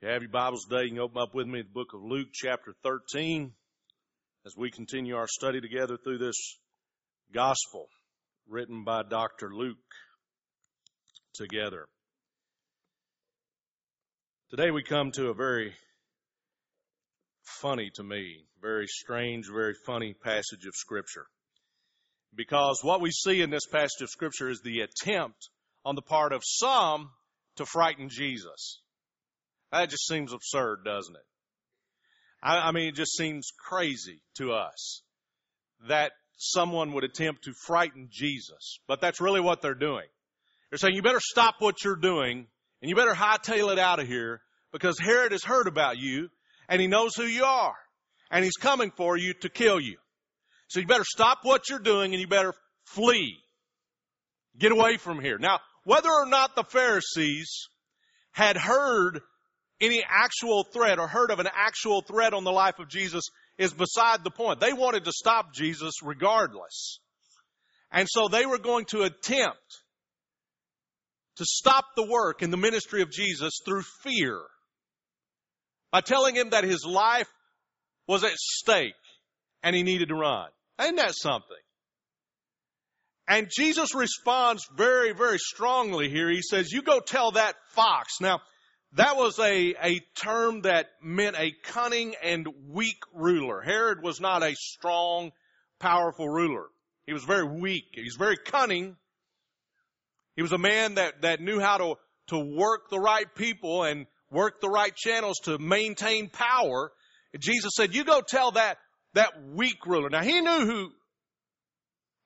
you have your Bibles today, you can open up with me the book of Luke chapter 13 as we continue our study together through this gospel written by Dr. Luke together. Today we come to a very funny to me, very strange, very funny passage of scripture. Because what we see in this passage of scripture is the attempt on the part of some to frighten Jesus. That just seems absurd, doesn't it? I, I mean, it just seems crazy to us that someone would attempt to frighten Jesus. But that's really what they're doing. They're saying, you better stop what you're doing and you better hightail it out of here because Herod has heard about you and he knows who you are and he's coming for you to kill you. So you better stop what you're doing and you better flee. Get away from here. Now, whether or not the Pharisees had heard any actual threat or heard of an actual threat on the life of Jesus is beside the point. They wanted to stop Jesus regardless. And so they were going to attempt to stop the work in the ministry of Jesus through fear by telling him that his life was at stake and he needed to run. Ain't that something? And Jesus responds very, very strongly here. He says, you go tell that fox. Now, that was a, a term that meant a cunning and weak ruler. Herod was not a strong, powerful ruler. He was very weak. He was very cunning. He was a man that, that knew how to, to work the right people and work the right channels to maintain power. And Jesus said, you go tell that, that weak ruler. Now he knew who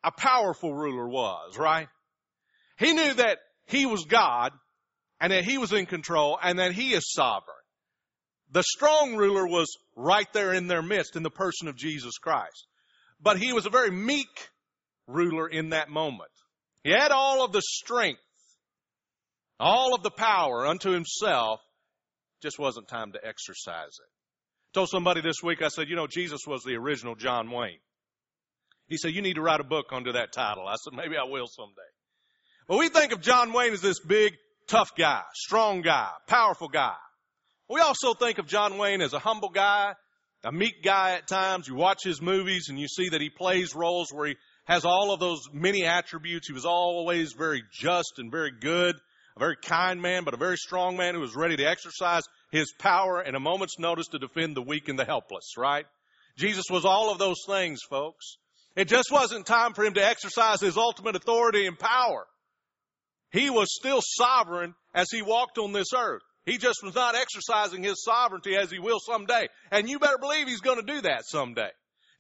a powerful ruler was, right? He knew that he was God and that he was in control and that he is sovereign. The strong ruler was right there in their midst in the person of Jesus Christ. But he was a very meek ruler in that moment. He had all of the strength, all of the power unto himself, just wasn't time to exercise it. I told somebody this week, I said, you know, Jesus was the original John Wayne. He said, you need to write a book under that title. I said, maybe I will someday. Well, we think of John Wayne as this big, tough guy, strong guy, powerful guy. We also think of John Wayne as a humble guy, a meek guy at times. You watch his movies and you see that he plays roles where he has all of those many attributes. He was always very just and very good, a very kind man, but a very strong man who was ready to exercise his power in a moment's notice to defend the weak and the helpless, right? Jesus was all of those things, folks. It just wasn't time for him to exercise his ultimate authority and power. He was still sovereign as he walked on this earth. He just was not exercising his sovereignty as he will someday. And you better believe he's going to do that someday.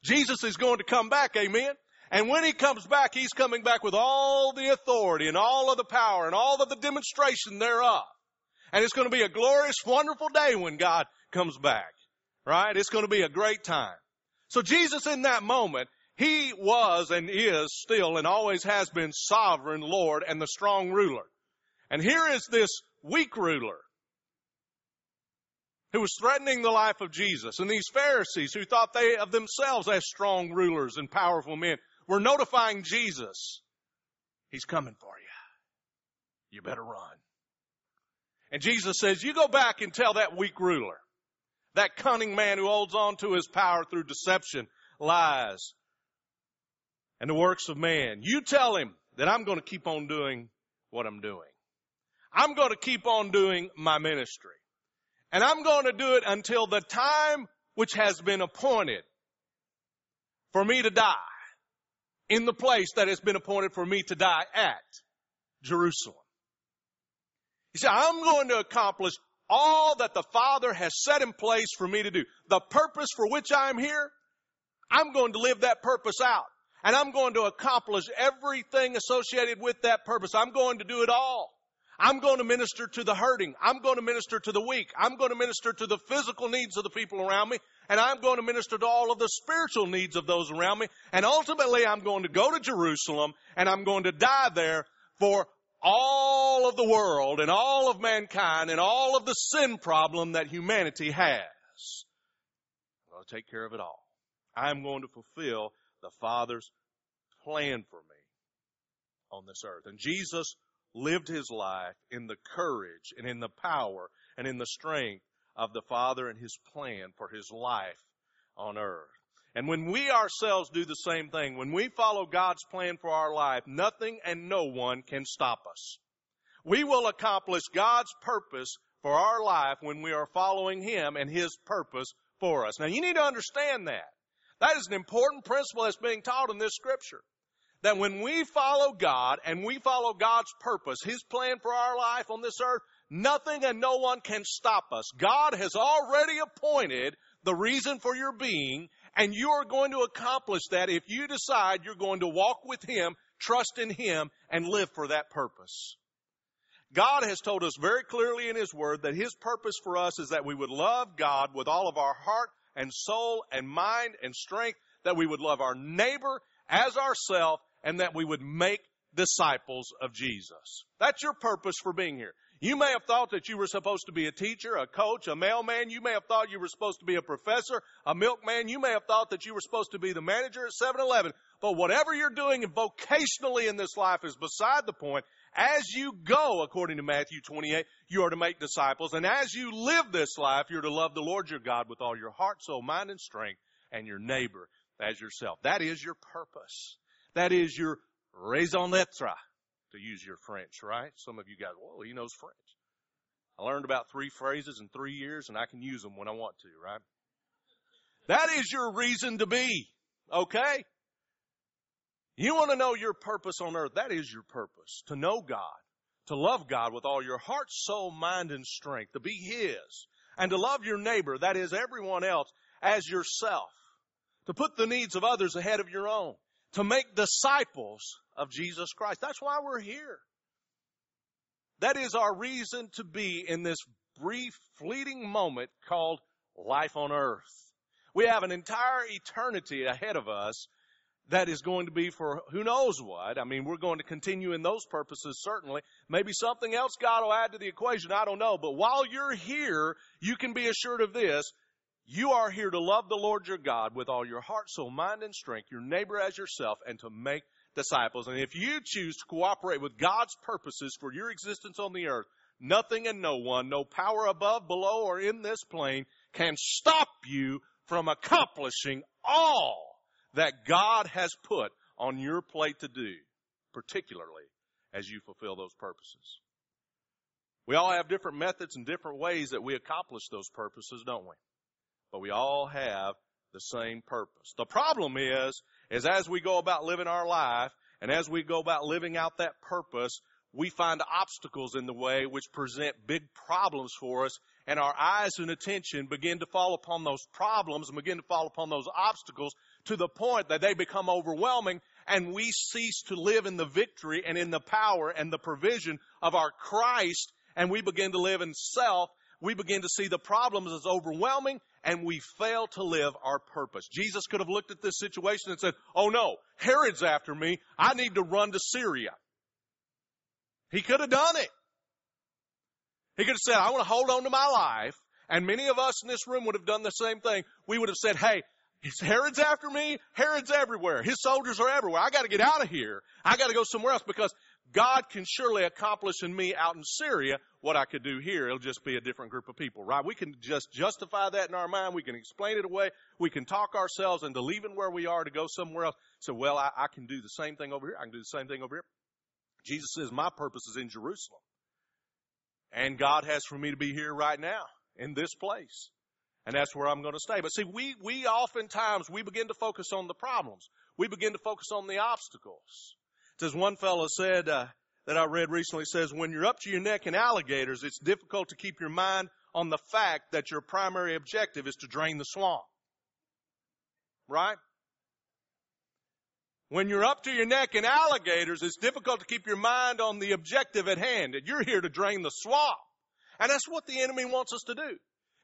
Jesus is going to come back, amen? And when he comes back, he's coming back with all the authority and all of the power and all of the demonstration thereof. And it's going to be a glorious, wonderful day when God comes back. Right? It's going to be a great time. So Jesus in that moment he was and is still and always has been sovereign Lord and the strong ruler. And here is this weak ruler who was threatening the life of Jesus. And these Pharisees who thought they of themselves as strong rulers and powerful men were notifying Jesus, He's coming for you. You better run. And Jesus says, you go back and tell that weak ruler, that cunning man who holds on to his power through deception, lies, and the works of man. You tell him that I'm going to keep on doing what I'm doing. I'm going to keep on doing my ministry. And I'm going to do it until the time which has been appointed for me to die in the place that has been appointed for me to die at Jerusalem. He said, I'm going to accomplish all that the Father has set in place for me to do. The purpose for which I'm here, I'm going to live that purpose out. And I'm going to accomplish everything associated with that purpose. I'm going to do it all. I'm going to minister to the hurting. I'm going to minister to the weak. I'm going to minister to the physical needs of the people around me. And I'm going to minister to all of the spiritual needs of those around me. And ultimately, I'm going to go to Jerusalem and I'm going to die there for all of the world and all of mankind and all of the sin problem that humanity has. I'm going to take care of it all. I'm going to fulfill the Father's plan for me on this earth. And Jesus lived his life in the courage and in the power and in the strength of the Father and His plan for His life on earth. And when we ourselves do the same thing, when we follow God's plan for our life, nothing and no one can stop us. We will accomplish God's purpose for our life when we are following Him and His purpose for us. Now you need to understand that. That is an important principle that's being taught in this scripture. That when we follow God and we follow God's purpose, His plan for our life on this earth, nothing and no one can stop us. God has already appointed the reason for your being, and you are going to accomplish that if you decide you're going to walk with Him, trust in Him, and live for that purpose. God has told us very clearly in His Word that His purpose for us is that we would love God with all of our heart and soul and mind and strength, that we would love our neighbor as ourselves, and that we would make disciples of Jesus. That's your purpose for being here. You may have thought that you were supposed to be a teacher, a coach, a mailman. You may have thought you were supposed to be a professor, a milkman. You may have thought that you were supposed to be the manager at 7-Eleven. But whatever you're doing vocationally in this life is beside the point. As you go, according to Matthew 28, you are to make disciples. And as you live this life, you're to love the Lord your God with all your heart, soul, mind, and strength, and your neighbor as yourself. That is your purpose. That is your raison d'etre, to use your French, right? Some of you guys, whoa, he knows French. I learned about three phrases in three years and I can use them when I want to, right? That is your reason to be, okay? You want to know your purpose on earth. That is your purpose. To know God. To love God with all your heart, soul, mind, and strength. To be His. And to love your neighbor, that is everyone else, as yourself. To put the needs of others ahead of your own. To make disciples of Jesus Christ. That's why we're here. That is our reason to be in this brief, fleeting moment called life on earth. We have an entire eternity ahead of us that is going to be for who knows what. I mean, we're going to continue in those purposes, certainly. Maybe something else God will add to the equation. I don't know. But while you're here, you can be assured of this. You are here to love the Lord your God with all your heart, soul, mind, and strength, your neighbor as yourself, and to make disciples. And if you choose to cooperate with God's purposes for your existence on the earth, nothing and no one, no power above, below, or in this plane can stop you from accomplishing all that God has put on your plate to do, particularly as you fulfill those purposes. We all have different methods and different ways that we accomplish those purposes, don't we? But we all have the same purpose. The problem is, is as we go about living our life and as we go about living out that purpose, we find obstacles in the way which present big problems for us and our eyes and attention begin to fall upon those problems and begin to fall upon those obstacles to the point that they become overwhelming and we cease to live in the victory and in the power and the provision of our Christ and we begin to live in self. We begin to see the problems as overwhelming and we fail to live our purpose. Jesus could have looked at this situation and said, Oh no, Herod's after me. I need to run to Syria. He could have done it. He could have said, I want to hold on to my life. And many of us in this room would have done the same thing. We would have said, Hey, Herod's after me. Herod's everywhere. His soldiers are everywhere. I got to get out of here. I got to go somewhere else because God can surely accomplish in me out in Syria what I could do here. It'll just be a different group of people, right? We can just justify that in our mind. We can explain it away. We can talk ourselves into leaving where we are to go somewhere else. So, well, I, I can do the same thing over here. I can do the same thing over here. Jesus says, my purpose is in Jerusalem. And God has for me to be here right now in this place. And that's where I'm going to stay. But see, we, we oftentimes, we begin to focus on the problems. We begin to focus on the obstacles. As one fellow said, uh, that I read recently says, when you're up to your neck in alligators, it's difficult to keep your mind on the fact that your primary objective is to drain the swamp. Right? When you're up to your neck in alligators, it's difficult to keep your mind on the objective at hand, that you're here to drain the swamp. And that's what the enemy wants us to do.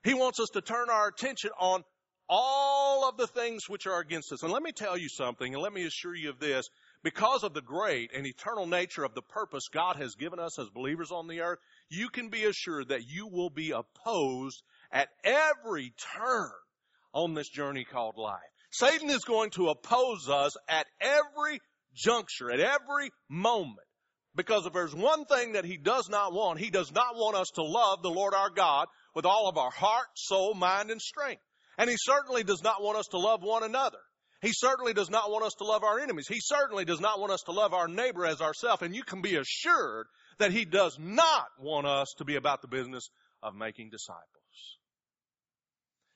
He wants us to turn our attention on all of the things which are against us. And let me tell you something, and let me assure you of this. Because of the great and eternal nature of the purpose God has given us as believers on the earth, you can be assured that you will be opposed at every turn on this journey called life. Satan is going to oppose us at every juncture, at every moment. Because if there's one thing that he does not want, he does not want us to love the Lord our God with all of our heart, soul, mind, and strength. And he certainly does not want us to love one another. He certainly does not want us to love our enemies. He certainly does not want us to love our neighbor as ourselves. And you can be assured that he does not want us to be about the business of making disciples.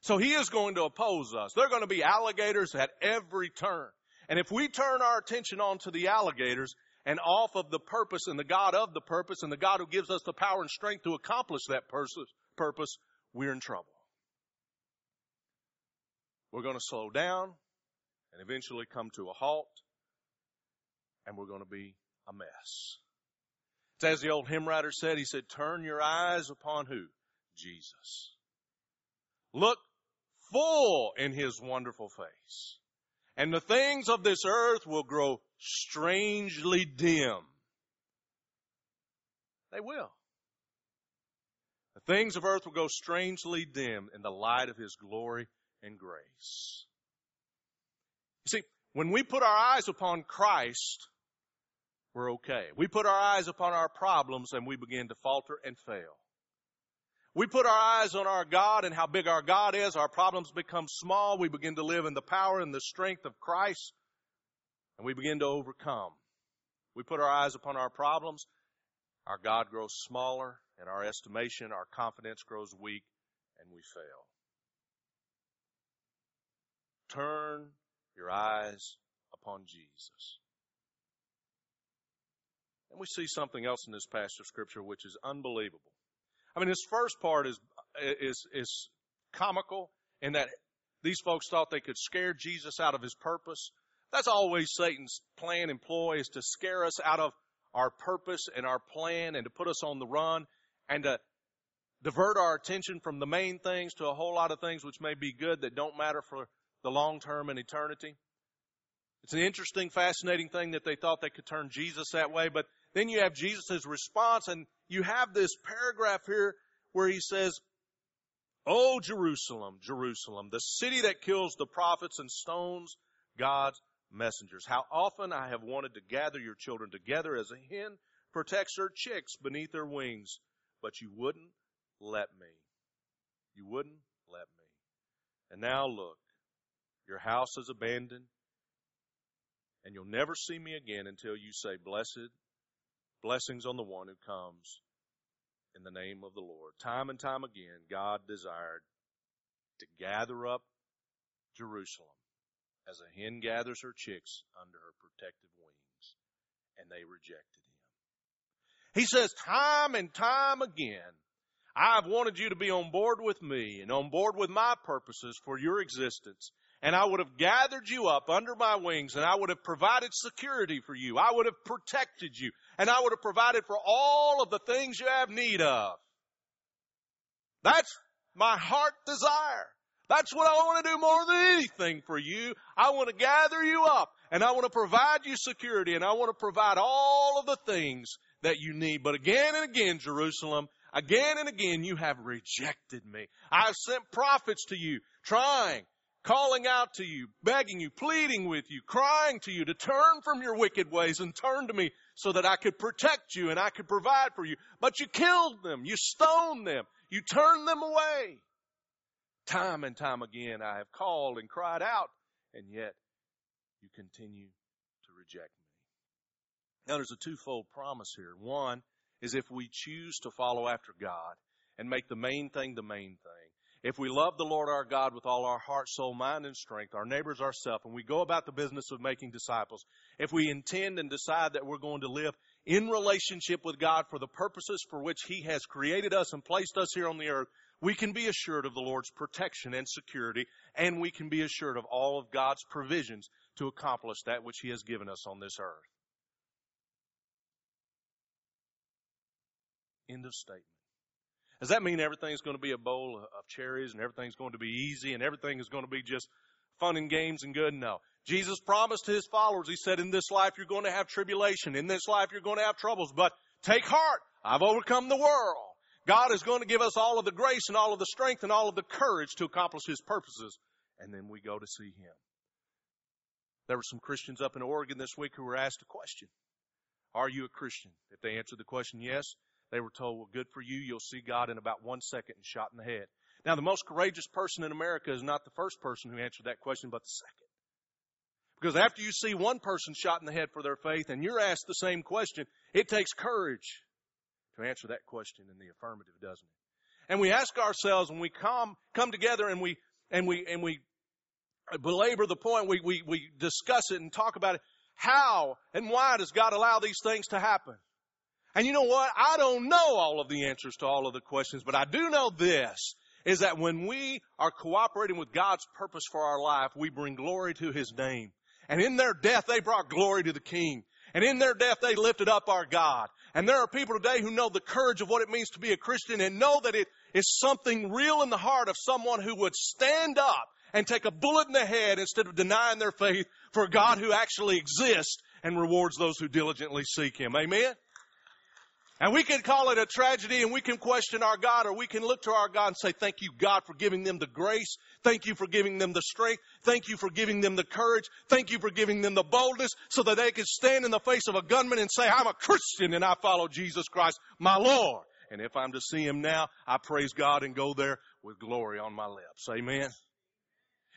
So he is going to oppose us. There are going to be alligators at every turn. And if we turn our attention onto the alligators and off of the purpose and the God of the purpose and the God who gives us the power and strength to accomplish that purpose, we're in trouble. We're going to slow down and eventually come to a halt, and we're going to be a mess. It's as the old hymn writer said, he said, turn your eyes upon who? Jesus. Look full in his wonderful face. And the things of this earth will grow strangely dim. They will. Things of earth will go strangely dim in the light of his glory and grace. You see, when we put our eyes upon Christ, we're okay. We put our eyes upon our problems and we begin to falter and fail. We put our eyes on our God and how big our God is, our problems become small. We begin to live in the power and the strength of Christ and we begin to overcome. We put our eyes upon our problems, our God grows smaller, in our estimation, our confidence grows weak, and we fail. Turn your eyes upon Jesus. And we see something else in this passage of scripture which is unbelievable. I mean, this first part is, is, is comical in that these folks thought they could scare Jesus out of his purpose. That's always Satan's plan and ploy is to scare us out of our purpose and our plan and to put us on the run and to divert our attention from the main things to a whole lot of things which may be good that don't matter for the long term and eternity. It's an interesting, fascinating thing that they thought they could turn Jesus that way, but then you have Jesus' response, and you have this paragraph here where he says, Oh, Jerusalem, Jerusalem, the city that kills the prophets and stones God's messengers. How often I have wanted to gather your children together as a hen protects her chicks beneath her wings, but you wouldn't let me. You wouldn't let me. And now look, your house is abandoned, and you'll never see me again until you say, Blessed, blessings on the one who comes in the name of the Lord. Time and time again, God desired to gather up Jerusalem as a hen gathers her chicks under her protective wings, and they rejected him. He says time and time again, I've wanted you to be on board with me and on board with my purposes for your existence and I would have gathered you up under my wings and I would have provided security for you. I would have protected you and I would have provided for all of the things you have need of. That's my heart desire. That's what I want to do more than anything for you. I want to gather you up and I want to provide you security and I want to provide all of the things that you need. But again and again, Jerusalem, again and again, you have rejected me. I've sent prophets to you trying calling out to you, begging you, pleading with you, crying to you to turn from your wicked ways and turn to me so that I could protect you and I could provide for you. But you killed them. You stoned them. You turned them away. Time and time again I have called and cried out and yet you continue to reject me. Now there's a twofold promise here. One is if we choose to follow after God and make the main thing the main thing, if we love the Lord our God with all our heart, soul, mind, and strength, our neighbors, ourselves, and we go about the business of making disciples, if we intend and decide that we're going to live in relationship with God for the purposes for which He has created us and placed us here on the earth, we can be assured of the Lord's protection and security, and we can be assured of all of God's provisions to accomplish that which He has given us on this earth. End of statement. Does that mean everything's going to be a bowl of cherries and everything's going to be easy and everything is going to be just fun and games and good? No. Jesus promised to his followers, he said, in this life you're going to have tribulation. In this life you're going to have troubles, but take heart. I've overcome the world. God is going to give us all of the grace and all of the strength and all of the courage to accomplish his purposes. And then we go to see him. There were some Christians up in Oregon this week who were asked a question. Are you a Christian? If they answered the question yes, they were told, well, good for you. You'll see God in about one second and shot in the head. Now, the most courageous person in America is not the first person who answered that question, but the second. Because after you see one person shot in the head for their faith and you're asked the same question, it takes courage to answer that question in the affirmative, doesn't it? And we ask ourselves when we come, come together and we, and we, and we belabor the point, we, we, we discuss it and talk about it. How and why does God allow these things to happen? And you know what? I don't know all of the answers to all of the questions, but I do know this, is that when we are cooperating with God's purpose for our life, we bring glory to His name. And in their death, they brought glory to the King. And in their death, they lifted up our God. And there are people today who know the courage of what it means to be a Christian and know that it is something real in the heart of someone who would stand up and take a bullet in the head instead of denying their faith for a God who actually exists and rewards those who diligently seek Him. Amen? And we can call it a tragedy and we can question our God or we can look to our God and say, thank you God for giving them the grace. Thank you for giving them the strength. Thank you for giving them the courage. Thank you for giving them the boldness so that they can stand in the face of a gunman and say, I'm a Christian and I follow Jesus Christ, my Lord. And if I'm to see him now, I praise God and go there with glory on my lips. Amen.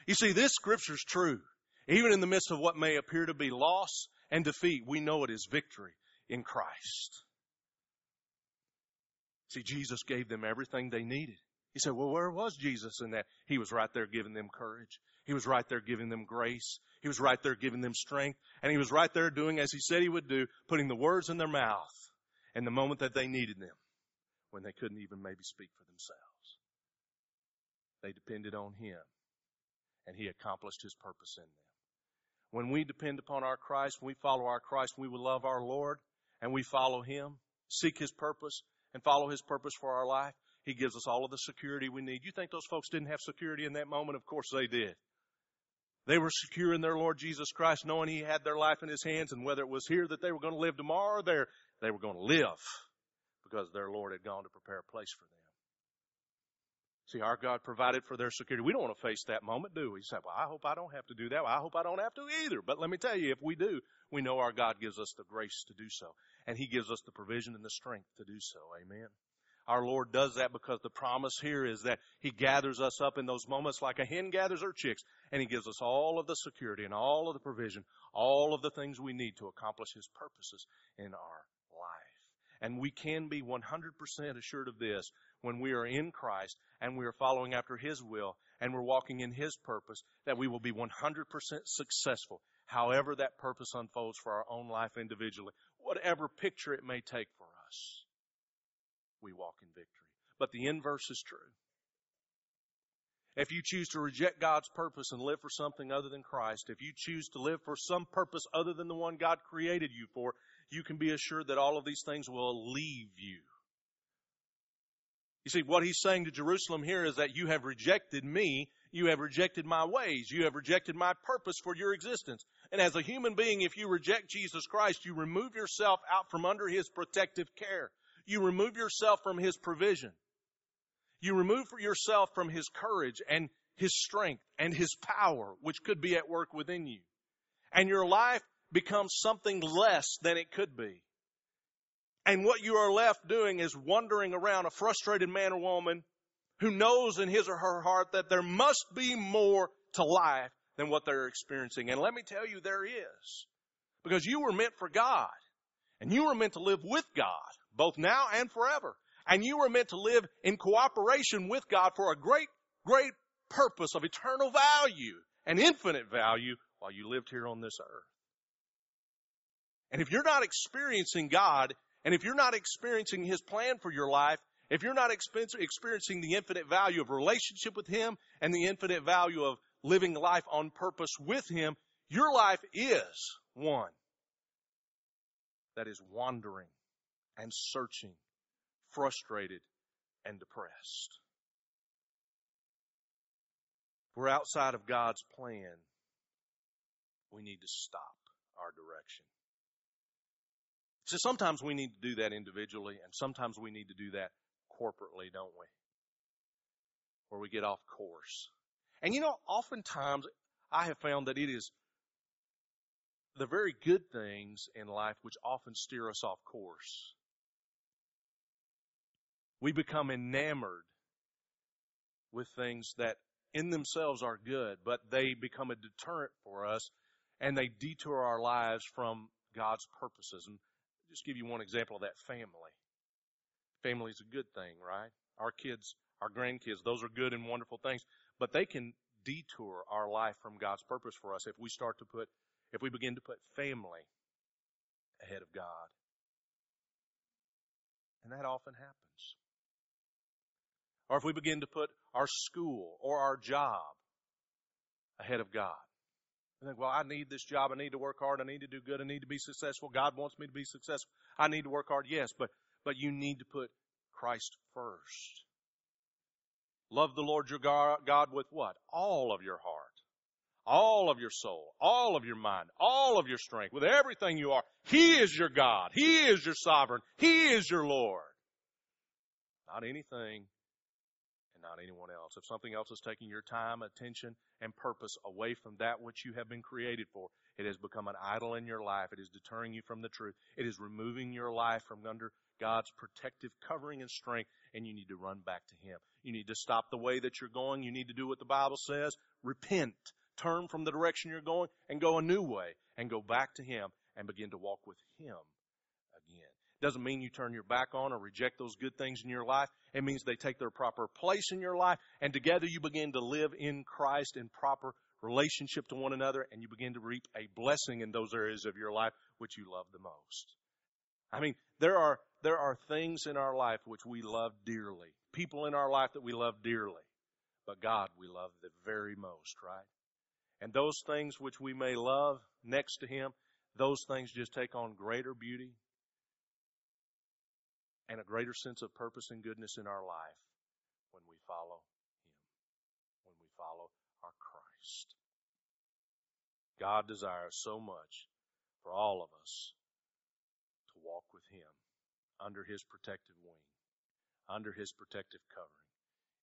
You see, this scripture is true. Even in the midst of what may appear to be loss and defeat, we know it is victory in Christ. See, Jesus gave them everything they needed. He said, well, where was Jesus in that? He was right there giving them courage. He was right there giving them grace. He was right there giving them strength. And he was right there doing as he said he would do, putting the words in their mouth in the moment that they needed them when they couldn't even maybe speak for themselves. They depended on him and he accomplished his purpose in them. When we depend upon our Christ, when we follow our Christ, we will love our Lord and we follow him, seek his purpose, and follow His purpose for our life, He gives us all of the security we need. You think those folks didn't have security in that moment? Of course they did. They were secure in their Lord Jesus Christ, knowing He had their life in His hands, and whether it was here that they were going to live tomorrow or there, they were going to live because their Lord had gone to prepare a place for them. See, our God provided for their security. We don't want to face that moment, do we? You say, well, I hope I don't have to do that. Well, I hope I don't have to either. But let me tell you, if we do, we know our God gives us the grace to do so. And He gives us the provision and the strength to do so. Amen. Our Lord does that because the promise here is that He gathers us up in those moments like a hen gathers her chicks, and He gives us all of the security and all of the provision, all of the things we need to accomplish His purposes in our life. and we can be 100% assured of this when we are in Christ and we are following after His will and we're walking in His purpose that we will be 100% successful. However that purpose unfolds for our own life individually, whatever picture it may take for us, we walk in victory. But the inverse is true. If you choose to reject God's purpose and live for something other than Christ, if you choose to live for some purpose other than the one God created you for, you can be assured that all of these things will leave you. You see, what he's saying to Jerusalem here is that you have rejected me. You have rejected my ways. You have rejected my purpose for your existence. And as a human being, if you reject Jesus Christ, you remove yourself out from under his protective care. You remove yourself from his provision. You remove for yourself from his courage and his strength and his power, which could be at work within you. And your life becomes something less than it could be. And what you are left doing is wandering around a frustrated man or woman who knows in his or her heart that there must be more to life than what they're experiencing. And let me tell you, there is. Because you were meant for God. And you were meant to live with God, both now and forever. And you were meant to live in cooperation with God for a great, great purpose of eternal value and infinite value while you lived here on this earth. And if you're not experiencing God, and if you're not experiencing His plan for your life, if you're not experiencing the infinite value of relationship with Him and the infinite value of living life on purpose with Him, your life is one that is wandering and searching, frustrated and depressed. If we're outside of God's plan, we need to stop our direction. So sometimes we need to do that individually, and sometimes we need to do that corporately, don't we? Where we get off course. And you know, oftentimes I have found that it is the very good things in life which often steer us off course. We become enamored with things that in themselves are good, but they become a deterrent for us and they detour our lives from God's purposes. And just give you one example of that family. Family is a good thing, right? Our kids, our grandkids, those are good and wonderful things, but they can detour our life from God's purpose for us if we start to put, if we begin to put family ahead of God. And that often happens. Or if we begin to put our school or our job ahead of God. And think, well, I need this job. I need to work hard. I need to do good. I need to be successful. God wants me to be successful. I need to work hard. Yes, but, but you need to put Christ first. Love the Lord your God with what? All of your heart, all of your soul, all of your mind, all of your strength, with everything you are. He is your God. He is your sovereign. He is your Lord. Not anything and not anyone else. If something else is taking your time, attention, and purpose away from that which you have been created for, it has become an idol in your life. It is deterring you from the truth. It is removing your life from under God's protective covering and strength, and you need to run back to Him. You need to stop the way that you're going. You need to do what the Bible says. Repent. Turn from the direction you're going and go a new way and go back to Him and begin to walk with Him. Doesn't mean you turn your back on or reject those good things in your life. It means they take their proper place in your life and together you begin to live in Christ in proper relationship to one another and you begin to reap a blessing in those areas of your life which you love the most. I mean, there are, there are things in our life which we love dearly. People in our life that we love dearly. But God we love the very most, right? And those things which we may love next to Him, those things just take on greater beauty and a greater sense of purpose and goodness in our life when we follow Him, when we follow our Christ. God desires so much for all of us to walk with Him under His protective wing, under His protective covering,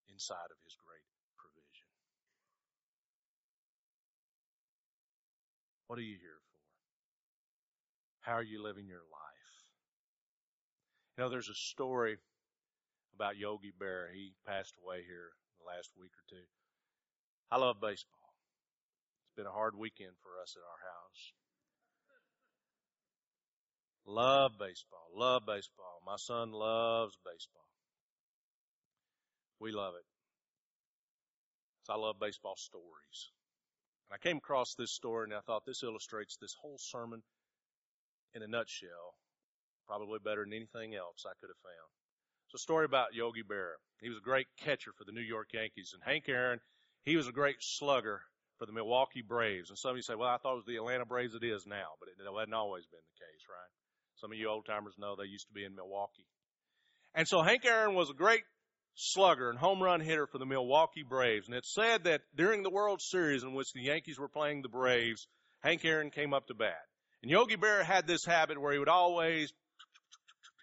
inside of His great provision. What are you here for? How are you living your life? You know, there's a story about Yogi Berra. He passed away here the last week or two. I love baseball. It's been a hard weekend for us at our house. Love baseball. Love baseball. My son loves baseball. We love it. So I love baseball stories. And I came across this story and I thought this illustrates this whole sermon in a nutshell, probably better than anything else I could have found. It's a story about Yogi Berra. He was a great catcher for the New York Yankees. And Hank Aaron, he was a great slugger for the Milwaukee Braves. And some of you say, well, I thought it was the Atlanta Braves it is now, but it hadn't always been the case, right? Some of you old timers know they used to be in Milwaukee. And so Hank Aaron was a great slugger and home run hitter for the Milwaukee Braves. And it's said that during the World Series in which the Yankees were playing the Braves, Hank Aaron came up to bat. And Yogi Berra had this habit where he would always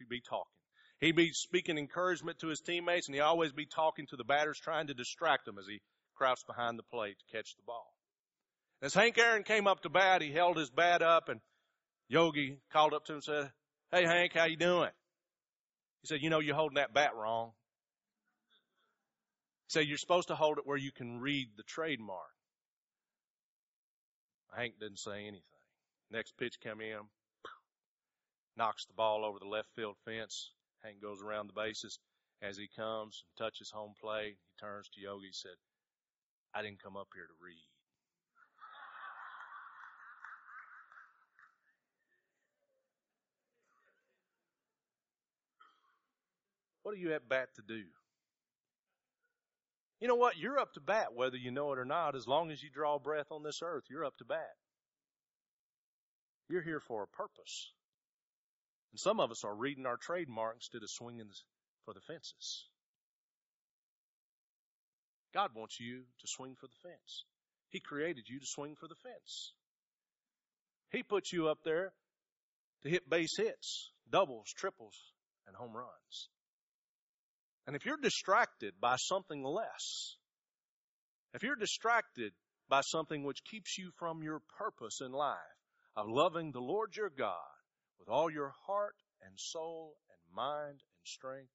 be talking. He'd be speaking encouragement to his teammates and he'd always be talking to the batters trying to distract them as he crouched behind the plate to catch the ball. As Hank Aaron came up to bat, he held his bat up and Yogi called up to him and said, Hey Hank, how you doing? He said, You know, you're holding that bat wrong. He said, You're supposed to hold it where you can read the trademark. Hank didn't say anything. Next pitch came in, knocks the ball over the left field fence. Hank goes around the bases. As he comes and touches home plate, he turns to Yogi and said, I didn't come up here to read. What are you at bat to do? You know what? You're up to bat whether you know it or not. As long as you draw breath on this earth, you're up to bat. You're here for a purpose. And some of us are reading our trademark instead of swinging for the fences. God wants you to swing for the fence. He created you to swing for the fence. He put you up there to hit base hits, doubles, triples, and home runs. And if you're distracted by something less, if you're distracted by something which keeps you from your purpose in life, of loving the Lord your God with all your heart and soul and mind and strength,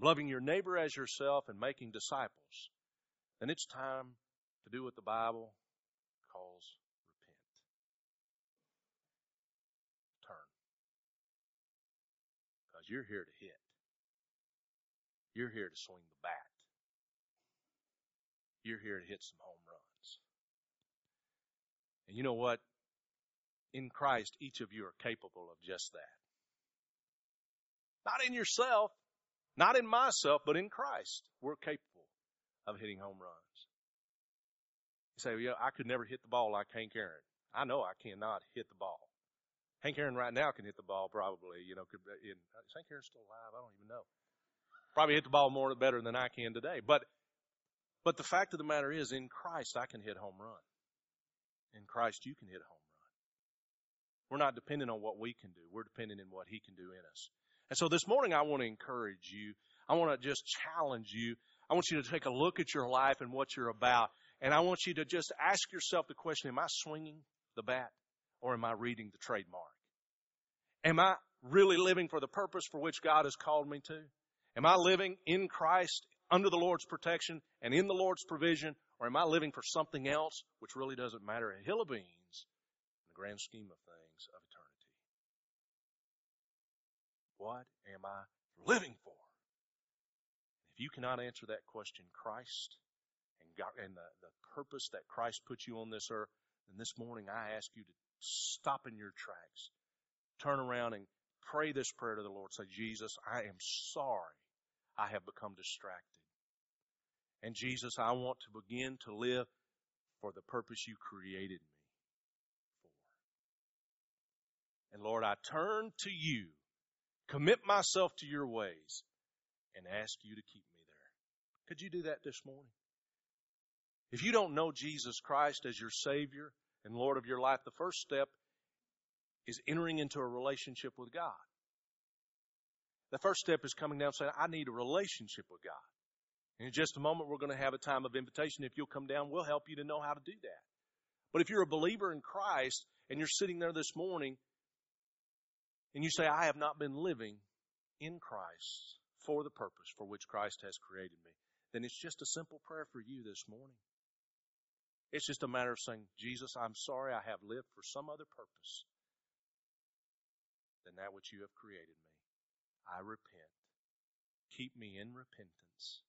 loving your neighbor as yourself and making disciples, then it's time to do what the Bible calls repent. Turn. Because you're here to hit. You're here to swing the bat. You're here to hit some home runs. And you know what? In Christ, each of you are capable of just that. Not in yourself, not in myself, but in Christ. We're capable of hitting home runs. You say, well, I could never hit the ball like Hank Aaron. I know I cannot hit the ball. Hank Aaron right now can hit the ball probably, you know, could, in, is Hank Aaron still alive? I don't even know. Probably hit the ball more better than I can today. But, but the fact of the matter is, in Christ, I can hit home run. In Christ, you can hit home. We're not dependent on what we can do. We're dependent on what He can do in us. And so this morning, I want to encourage you. I want to just challenge you. I want you to take a look at your life and what you're about. And I want you to just ask yourself the question, am I swinging the bat or am I reading the trademark? Am I really living for the purpose for which God has called me to? Am I living in Christ under the Lord's protection and in the Lord's provision, or am I living for something else which really doesn't matter a hill of beans grand scheme of things of eternity? What am I living for? If you cannot answer that question, Christ and God, and the, the purpose that Christ put you on this earth, then this morning I ask you to stop in your tracks, turn around and pray this prayer to the Lord. Say, Jesus, I am sorry I have become distracted. And Jesus, I want to begin to live for the purpose you created me for. And Lord, I turn to you, commit myself to your ways, and ask you to keep me there. Could you do that this morning? If you don't know Jesus Christ as your Savior and Lord of your life, the first step is entering into a relationship with God. The first step is coming down saying, I need a relationship with God. And in just a moment, we're going to have a time of invitation. If you'll come down, we'll help you to know how to do that. But if you're a believer in Christ and you're sitting there this morning and you say, I have not been living in Christ for the purpose for which Christ has created me, then it's just a simple prayer for you this morning. It's just a matter of saying, Jesus, I'm sorry I have lived for some other purpose than that which you have created me. I repent. Keep me in repentance